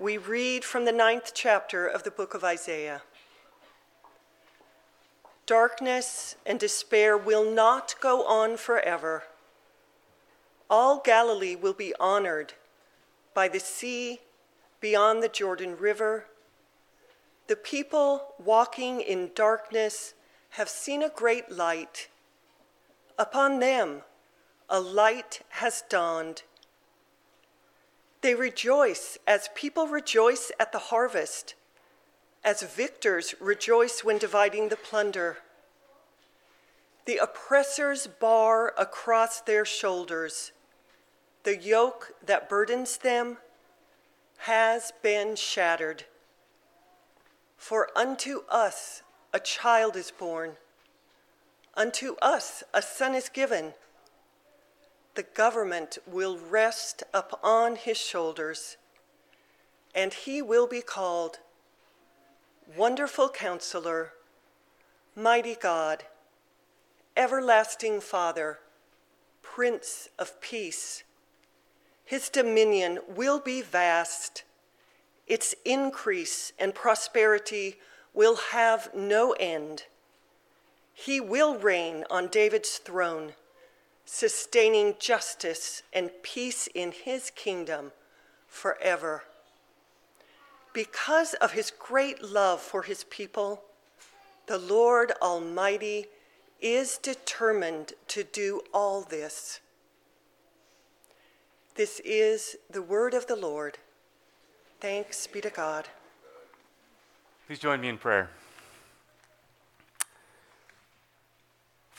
we read from the ninth chapter of the book of Isaiah. Darkness and despair will not go on forever. All Galilee will be honored by the sea beyond the Jordan River. The people walking in darkness have seen a great light. Upon them, a light has dawned. They rejoice as people rejoice at the harvest, as victors rejoice when dividing the plunder. The oppressor's bar across their shoulders, the yoke that burdens them, has been shattered. For unto us a child is born, unto us a son is given the government will rest upon his shoulders, and he will be called Wonderful Counselor, Mighty God, Everlasting Father, Prince of Peace. His dominion will be vast, its increase and prosperity will have no end. He will reign on David's throne sustaining justice and peace in his kingdom forever. Because of his great love for his people, the Lord Almighty is determined to do all this. This is the word of the Lord. Thanks be to God. Please join me in prayer.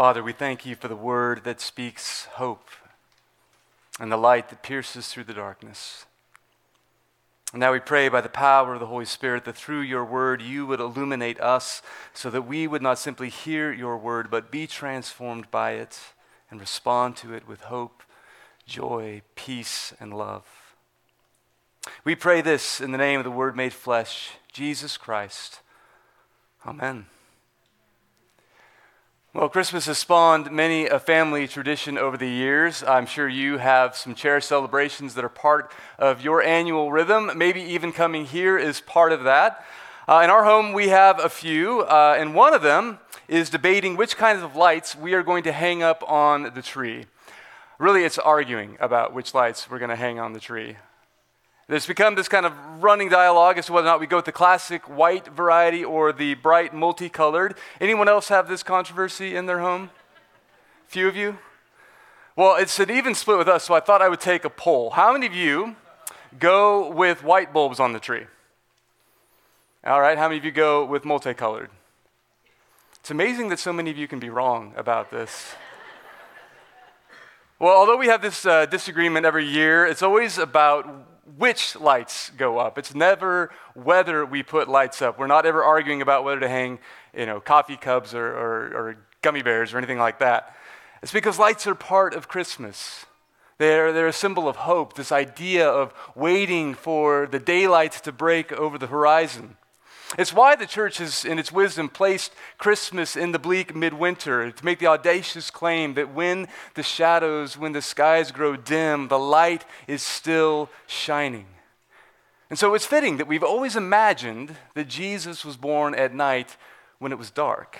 Father, we thank you for the word that speaks hope and the light that pierces through the darkness. And now we pray by the power of the Holy Spirit that through your word you would illuminate us so that we would not simply hear your word, but be transformed by it and respond to it with hope, joy, peace, and love. We pray this in the name of the Word made flesh, Jesus Christ. Amen. Well, Christmas has spawned many a family tradition over the years. I'm sure you have some cherished celebrations that are part of your annual rhythm. Maybe even coming here is part of that. Uh, in our home, we have a few, uh, and one of them is debating which kinds of lights we are going to hang up on the tree. Really, it's arguing about which lights we're going to hang on the tree. There's become this kind of running dialogue as to whether or not we go with the classic white variety or the bright multicolored. Anyone else have this controversy in their home? Few of you? Well, it's an even split with us, so I thought I would take a poll. How many of you go with white bulbs on the tree? All right, how many of you go with multicolored? It's amazing that so many of you can be wrong about this. well, although we have this uh, disagreement every year, it's always about which lights go up. It's never whether we put lights up. We're not ever arguing about whether to hang, you know, coffee cups or, or, or gummy bears or anything like that. It's because lights are part of Christmas. They're, they're a symbol of hope, this idea of waiting for the daylight to break over the horizon. It's why the church has, in its wisdom, placed Christmas in the bleak midwinter to make the audacious claim that when the shadows, when the skies grow dim, the light is still shining. And so it's fitting that we've always imagined that Jesus was born at night when it was dark.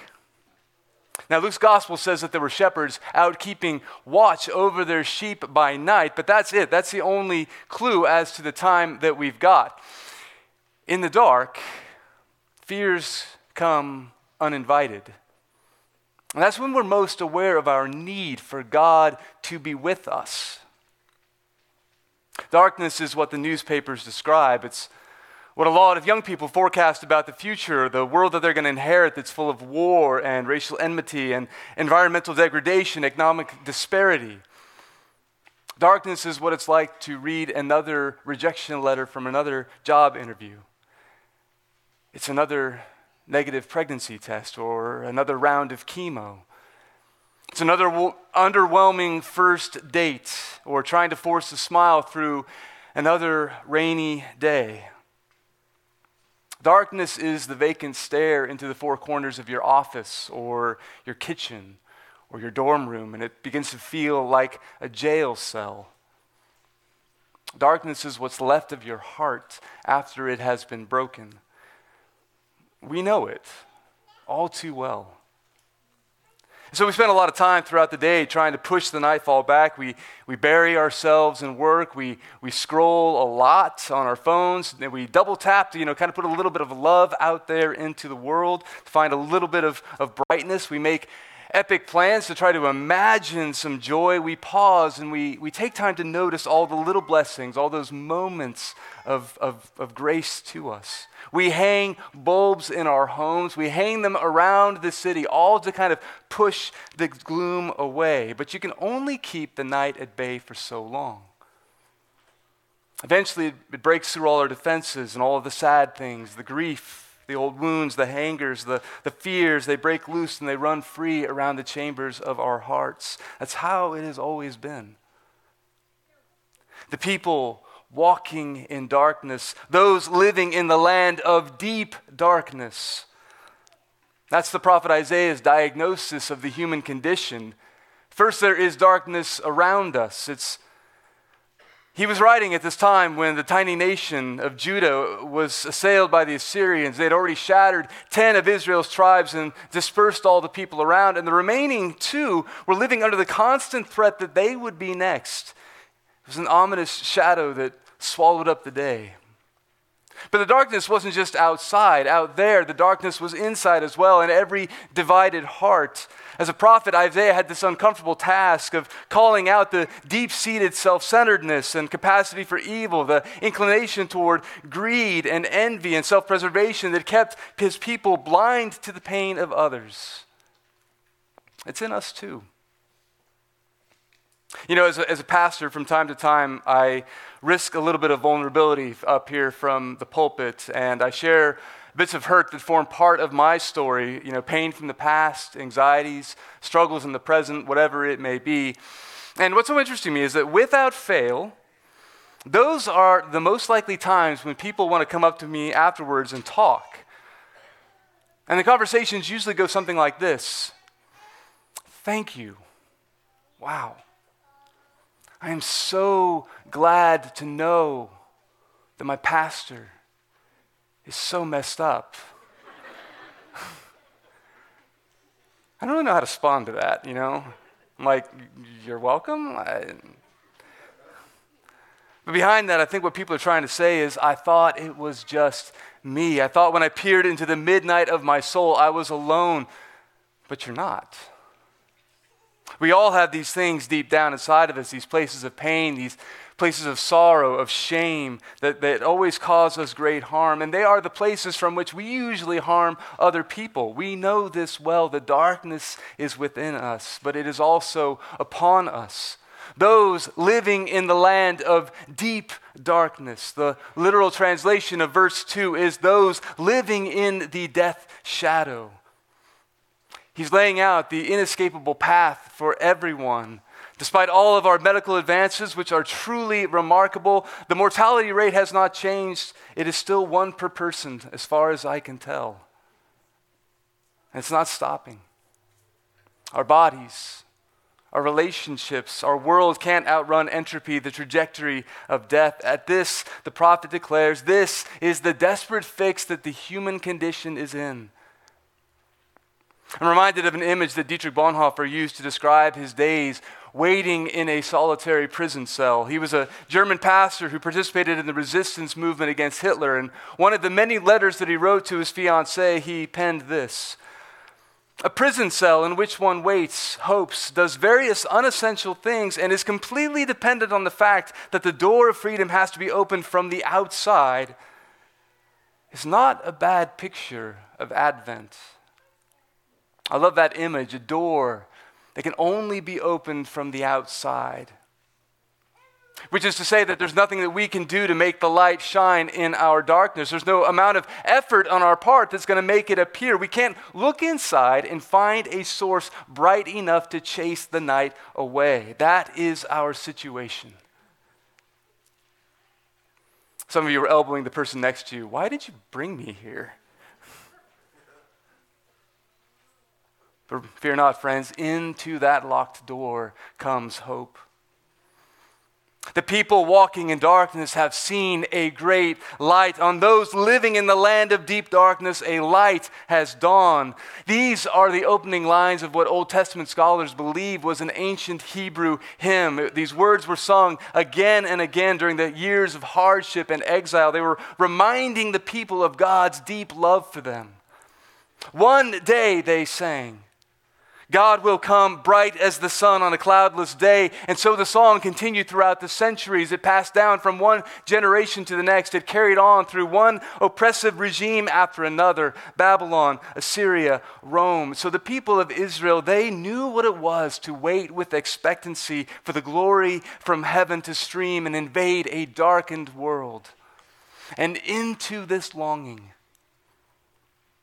Now, Luke's gospel says that there were shepherds out keeping watch over their sheep by night, but that's it. That's the only clue as to the time that we've got. In the dark, fears come uninvited. And that's when we're most aware of our need for God to be with us. Darkness is what the newspapers describe. It's what a lot of young people forecast about the future, the world that they're going to inherit that's full of war and racial enmity and environmental degradation, economic disparity. Darkness is what it's like to read another rejection letter from another job interview. It's another negative pregnancy test or another round of chemo. It's another w- underwhelming first date or trying to force a smile through another rainy day. Darkness is the vacant stare into the four corners of your office or your kitchen or your dorm room, and it begins to feel like a jail cell. Darkness is what's left of your heart after it has been broken. We know it all too well. So we spend a lot of time throughout the day trying to push the nightfall back. We, we bury ourselves in work. We, we scroll a lot on our phones. And we double tap to, you know, kind of put a little bit of love out there into the world, to find a little bit of, of brightness. We make epic plans to try to imagine some joy, we pause and we, we take time to notice all the little blessings, all those moments of, of, of grace to us. We hang bulbs in our homes, we hang them around the city, all to kind of push the gloom away. But you can only keep the night at bay for so long. Eventually, it breaks through all our defenses and all of the sad things, the grief, the old wounds, the hangers, the, the fears, they break loose and they run free around the chambers of our hearts. That's how it has always been. The people walking in darkness, those living in the land of deep darkness. That's the prophet Isaiah's diagnosis of the human condition. First, there is darkness around us. It's he was writing at this time when the tiny nation of Judah was assailed by the Assyrians. They had already shattered 10 of Israel's tribes and dispersed all the people around, and the remaining two were living under the constant threat that they would be next. It was an ominous shadow that swallowed up the day. But the darkness wasn't just outside, out there. The darkness was inside as well, in every divided heart. As a prophet, Isaiah had this uncomfortable task of calling out the deep seated self centeredness and capacity for evil, the inclination toward greed and envy and self preservation that kept his people blind to the pain of others. It's in us too. You know, as a, as a pastor, from time to time, I risk a little bit of vulnerability up here from the pulpit, and I share bits of hurt that form part of my story, you know, pain from the past, anxieties, struggles in the present, whatever it may be. And what's so interesting to me is that without fail, those are the most likely times when people want to come up to me afterwards and talk. And the conversations usually go something like this Thank you. Wow. I am so glad to know that my pastor is so messed up. I don't really know how to respond to that, you know? I'm like, you're welcome? I... But behind that, I think what people are trying to say is, I thought it was just me. I thought when I peered into the midnight of my soul, I was alone. But you're not. We all have these things deep down inside of us, these places of pain, these places of sorrow, of shame, that, that always cause us great harm. And they are the places from which we usually harm other people. We know this well. The darkness is within us, but it is also upon us. Those living in the land of deep darkness. The literal translation of verse 2 is those living in the death shadow. He's laying out the inescapable path for everyone Despite all of our medical advances, which are truly remarkable, the mortality rate has not changed. It is still one per person, as far as I can tell. And it's not stopping. Our bodies, our relationships, our world can't outrun entropy, the trajectory of death. At this, the prophet declares, this is the desperate fix that the human condition is in. I'm reminded of an image that Dietrich Bonhoeffer used to describe his days waiting in a solitary prison cell. He was a German pastor who participated in the resistance movement against Hitler. And one of the many letters that he wrote to his fiancee, he penned this A prison cell in which one waits, hopes, does various unessential things, and is completely dependent on the fact that the door of freedom has to be opened from the outside is not a bad picture of Advent. I love that image, a door that can only be opened from the outside. Which is to say that there's nothing that we can do to make the light shine in our darkness. There's no amount of effort on our part that's going to make it appear. We can't look inside and find a source bright enough to chase the night away. That is our situation. Some of you are elbowing the person next to you. Why did you bring me here? But fear not, friends, into that locked door comes hope. The people walking in darkness have seen a great light. On those living in the land of deep darkness, a light has dawned. These are the opening lines of what Old Testament scholars believe was an ancient Hebrew hymn. These words were sung again and again during the years of hardship and exile. They were reminding the people of God's deep love for them. One day, they sang, God will come bright as the sun on a cloudless day. And so the song continued throughout the centuries. It passed down from one generation to the next. It carried on through one oppressive regime after another Babylon, Assyria, Rome. So the people of Israel, they knew what it was to wait with expectancy for the glory from heaven to stream and invade a darkened world. And into this longing,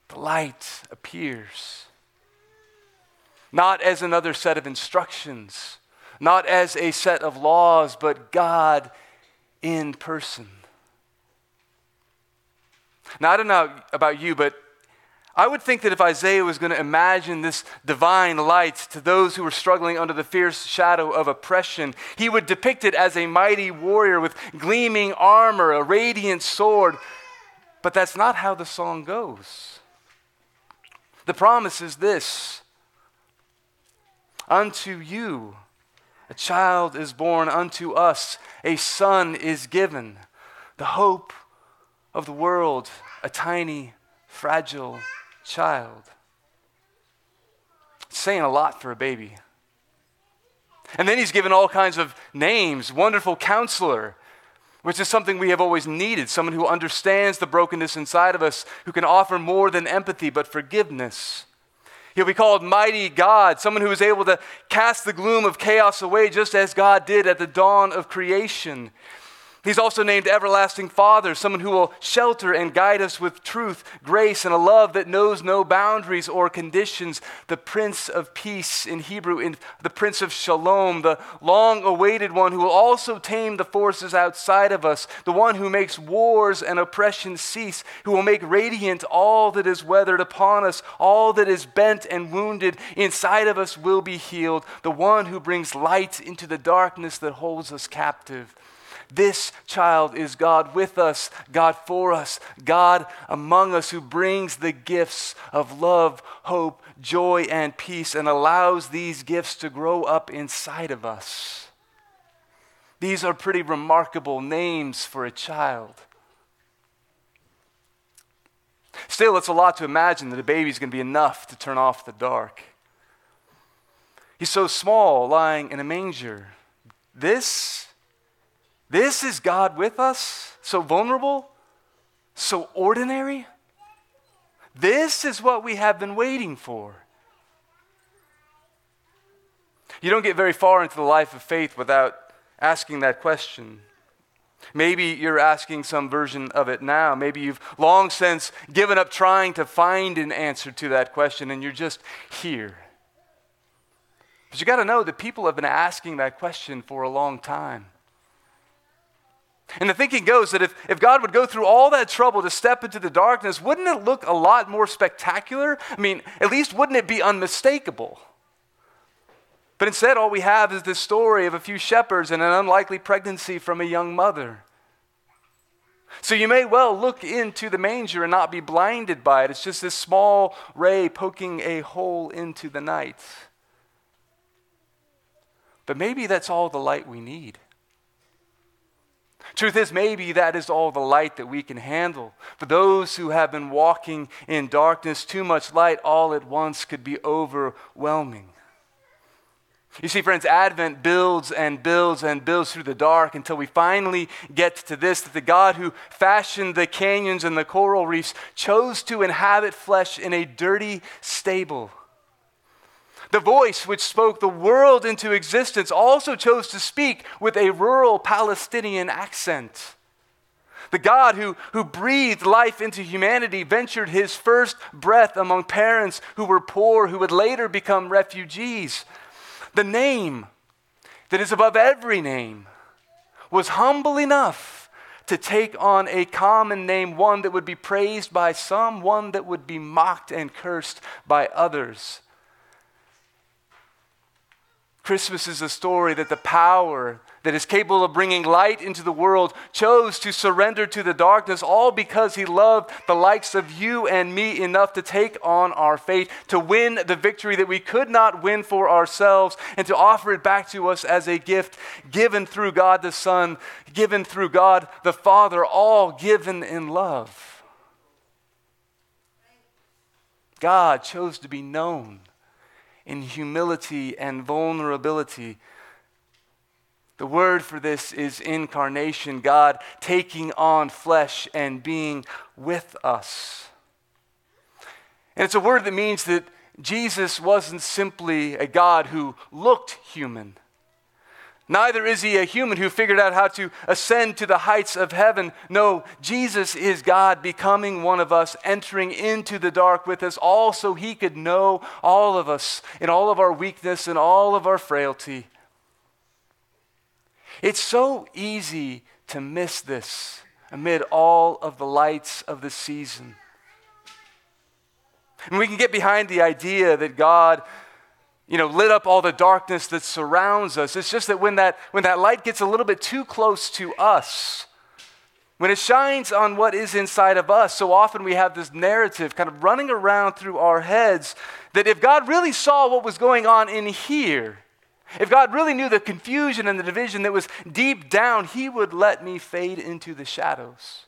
the light appears not as another set of instructions, not as a set of laws, but God in person. Now, I don't know about you, but I would think that if Isaiah was going to imagine this divine light to those who were struggling under the fierce shadow of oppression, he would depict it as a mighty warrior with gleaming armor, a radiant sword. But that's not how the song goes. The promise is this Unto you a child is born, unto us a son is given. The hope of the world, a tiny, fragile child. It's saying a lot for a baby. And then he's given all kinds of names wonderful counselor, which is something we have always needed someone who understands the brokenness inside of us, who can offer more than empathy but forgiveness. He'll be called Mighty God, someone who is able to cast the gloom of chaos away just as God did at the dawn of creation. He's also named Everlasting Father, someone who will shelter and guide us with truth, grace, and a love that knows no boundaries or conditions. The Prince of Peace in Hebrew, in the Prince of Shalom, the long awaited one who will also tame the forces outside of us, the one who makes wars and oppression cease, who will make radiant all that is weathered upon us, all that is bent and wounded inside of us will be healed, the one who brings light into the darkness that holds us captive. This child is God with us, God for us, God among us who brings the gifts of love, hope, joy, and peace and allows these gifts to grow up inside of us. These are pretty remarkable names for a child. Still, it's a lot to imagine that a baby is going to be enough to turn off the dark. He's so small, lying in a manger. This this is God with us, so vulnerable, so ordinary. This is what we have been waiting for. You don't get very far into the life of faith without asking that question. Maybe you're asking some version of it now. Maybe you've long since given up trying to find an answer to that question and you're just here. But you got to know that people have been asking that question for a long time. And the thinking goes that if, if God would go through all that trouble to step into the darkness, wouldn't it look a lot more spectacular? I mean, at least wouldn't it be unmistakable? But instead, all we have is this story of a few shepherds and an unlikely pregnancy from a young mother. So you may well look into the manger and not be blinded by it. It's just this small ray poking a hole into the night. But maybe that's all the light we need. Truth is, maybe that is all the light that we can handle. For those who have been walking in darkness, too much light all at once could be overwhelming. You see, friends, Advent builds and builds and builds through the dark until we finally get to this that the God who fashioned the canyons and the coral reefs chose to inhabit flesh in a dirty stable the voice which spoke the world into existence also chose to speak with a rural Palestinian accent. The God who, who breathed life into humanity ventured his first breath among parents who were poor, who would later become refugees. The name that is above every name was humble enough to take on a common name, one that would be praised by some, one that would be mocked and cursed by others. Christmas is a story that the power that is capable of bringing light into the world chose to surrender to the darkness, all because he loved the likes of you and me enough to take on our fate, to win the victory that we could not win for ourselves, and to offer it back to us as a gift given through God the Son, given through God the Father, all given in love. God chose to be known in humility and vulnerability. The word for this is incarnation, God taking on flesh and being with us. And it's a word that means that Jesus wasn't simply a God who looked human. Neither is he a human who figured out how to ascend to the heights of heaven. No, Jesus is God becoming one of us, entering into the dark with us, all so he could know all of us in all of our weakness and all of our frailty. It's so easy to miss this amid all of the lights of the season. And we can get behind the idea that God you know, lit up all the darkness that surrounds us. It's just that when that, when that light gets a little bit too close to us, when it shines on what is inside of us, so often we have this narrative kind of running around through our heads that if God really saw what was going on in here, if God really knew the confusion and the division that was deep down, He would let me fade into the shadows.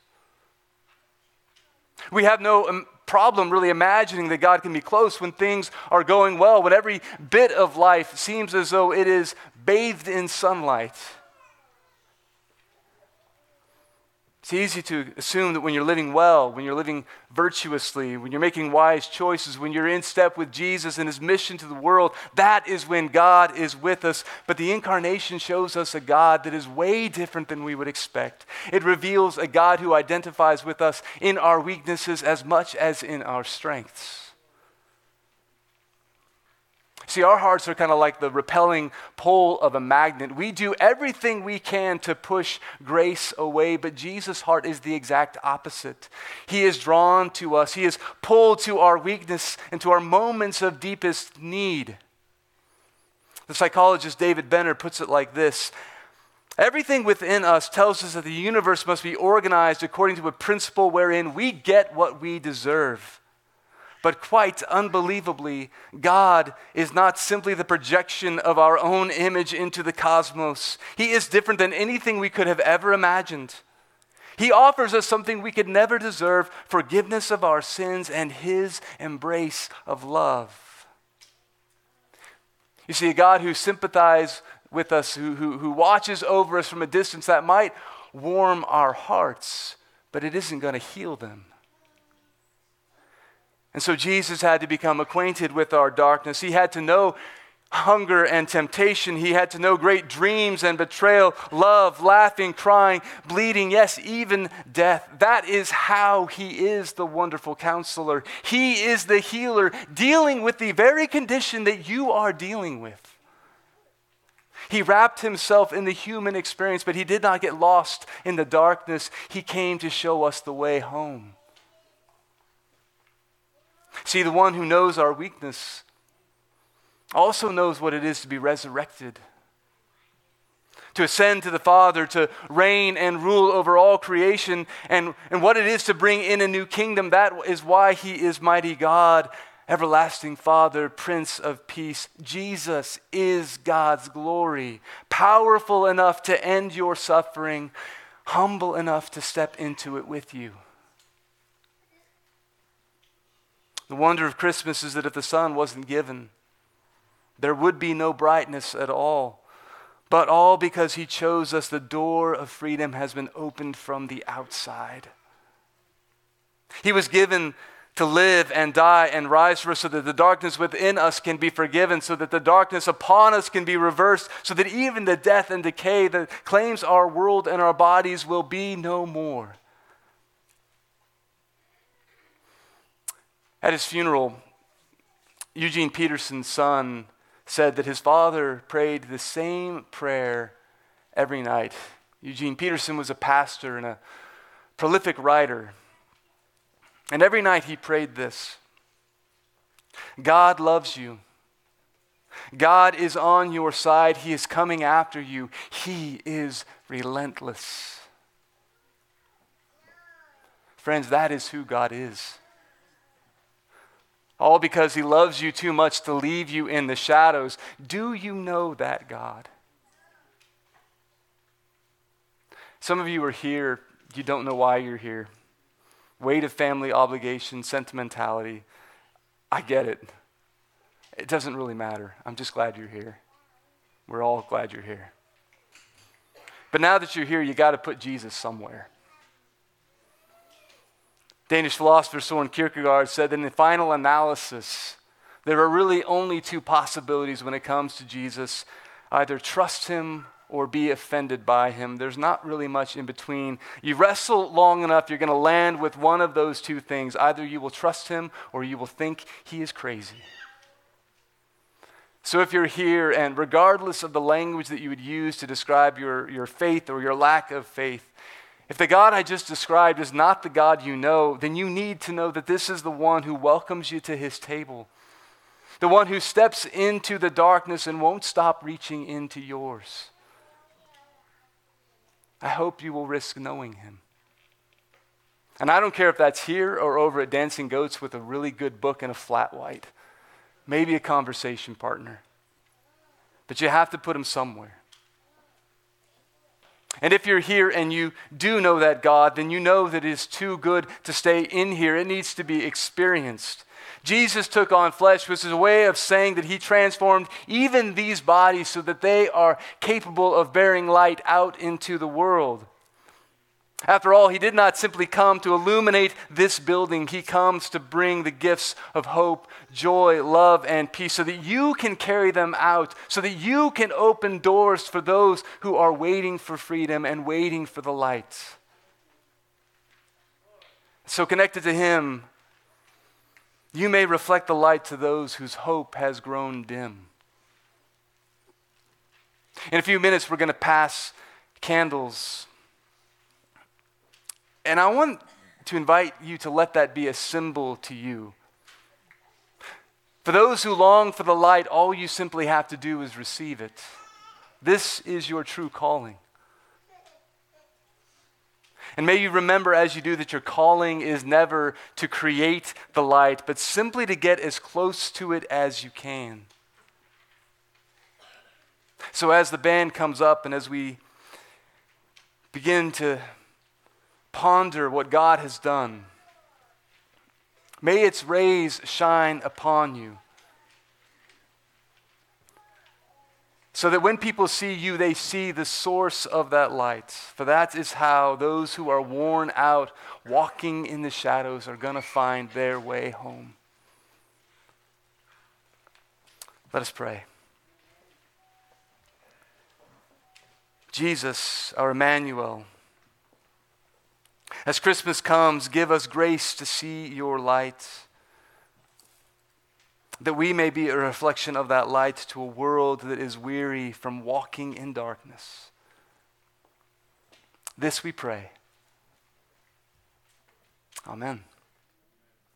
We have no problem really imagining that God can be close when things are going well, when every bit of life seems as though it is bathed in sunlight. It's easy to assume that when you're living well, when you're living virtuously, when you're making wise choices, when you're in step with Jesus and his mission to the world, that is when God is with us. But the incarnation shows us a God that is way different than we would expect. It reveals a God who identifies with us in our weaknesses as much as in our strengths. See, our hearts are kind of like the repelling pole of a magnet. We do everything we can to push grace away, but Jesus' heart is the exact opposite. He is drawn to us, He is pulled to our weakness and to our moments of deepest need. The psychologist David Benner puts it like this Everything within us tells us that the universe must be organized according to a principle wherein we get what we deserve. But quite unbelievably, God is not simply the projection of our own image into the cosmos. He is different than anything we could have ever imagined. He offers us something we could never deserve forgiveness of our sins and His embrace of love. You see, a God who sympathizes with us, who, who, who watches over us from a distance, that might warm our hearts, but it isn't going to heal them. And so Jesus had to become acquainted with our darkness. He had to know hunger and temptation. He had to know great dreams and betrayal, love, laughing, crying, bleeding, yes, even death. That is how he is the wonderful counselor. He is the healer, dealing with the very condition that you are dealing with. He wrapped himself in the human experience, but he did not get lost in the darkness. He came to show us the way home. See, the one who knows our weakness also knows what it is to be resurrected, to ascend to the Father, to reign and rule over all creation, and, and what it is to bring in a new kingdom. That is why he is mighty God, everlasting Father, Prince of Peace. Jesus is God's glory, powerful enough to end your suffering, humble enough to step into it with you. The wonder of Christmas is that if the sun wasn't given, there would be no brightness at all. But all because he chose us, the door of freedom has been opened from the outside. He was given to live and die and rise for us so that the darkness within us can be forgiven, so that the darkness upon us can be reversed, so that even the death and decay that claims our world and our bodies will be no more. At his funeral, Eugene Peterson's son said that his father prayed the same prayer every night. Eugene Peterson was a pastor and a prolific writer. And every night he prayed this God loves you. God is on your side. He is coming after you. He is relentless. Friends, that is who God is. All because He loves you too much to leave you in the shadows. Do you know that God? Some of you are here, you don't know why you're here. Weight of family obligation, sentimentality. I get it. It doesn't really matter. I'm just glad you're here. We're all glad you're here. But now that you're here, you got to put Jesus somewhere. Danish philosopher Soren Kierkegaard said that in the final analysis, there are really only two possibilities when it comes to Jesus either trust him or be offended by him. There's not really much in between. You wrestle long enough, you're going to land with one of those two things. Either you will trust him or you will think he is crazy. So if you're here and regardless of the language that you would use to describe your, your faith or your lack of faith, if the God I just described is not the God you know, then you need to know that this is the one who welcomes you to his table, the one who steps into the darkness and won't stop reaching into yours. I hope you will risk knowing him. And I don't care if that's here or over at Dancing Goats with a really good book and a flat white, maybe a conversation partner. But you have to put him somewhere. And if you're here and you do know that God, then you know that it is too good to stay in here. It needs to be experienced. Jesus took on flesh, which is a way of saying that he transformed even these bodies so that they are capable of bearing light out into the world. After all, he did not simply come to illuminate this building. He comes to bring the gifts of hope, joy, love, and peace so that you can carry them out, so that you can open doors for those who are waiting for freedom and waiting for the light. So, connected to him, you may reflect the light to those whose hope has grown dim. In a few minutes, we're going to pass candles. And I want to invite you to let that be a symbol to you. For those who long for the light, all you simply have to do is receive it. This is your true calling. And may you remember as you do that your calling is never to create the light, but simply to get as close to it as you can. So, as the band comes up and as we begin to ponder what God has done, may its rays shine upon you. So that when people see you, they see the source of that light. For that is how those who are worn out, walking in the shadows, are going to find their way home. Let us pray. Jesus, our Emmanuel, as Christmas comes, give us grace to see your light that we may be a reflection of that light to a world that is weary from walking in darkness. This we pray. Amen.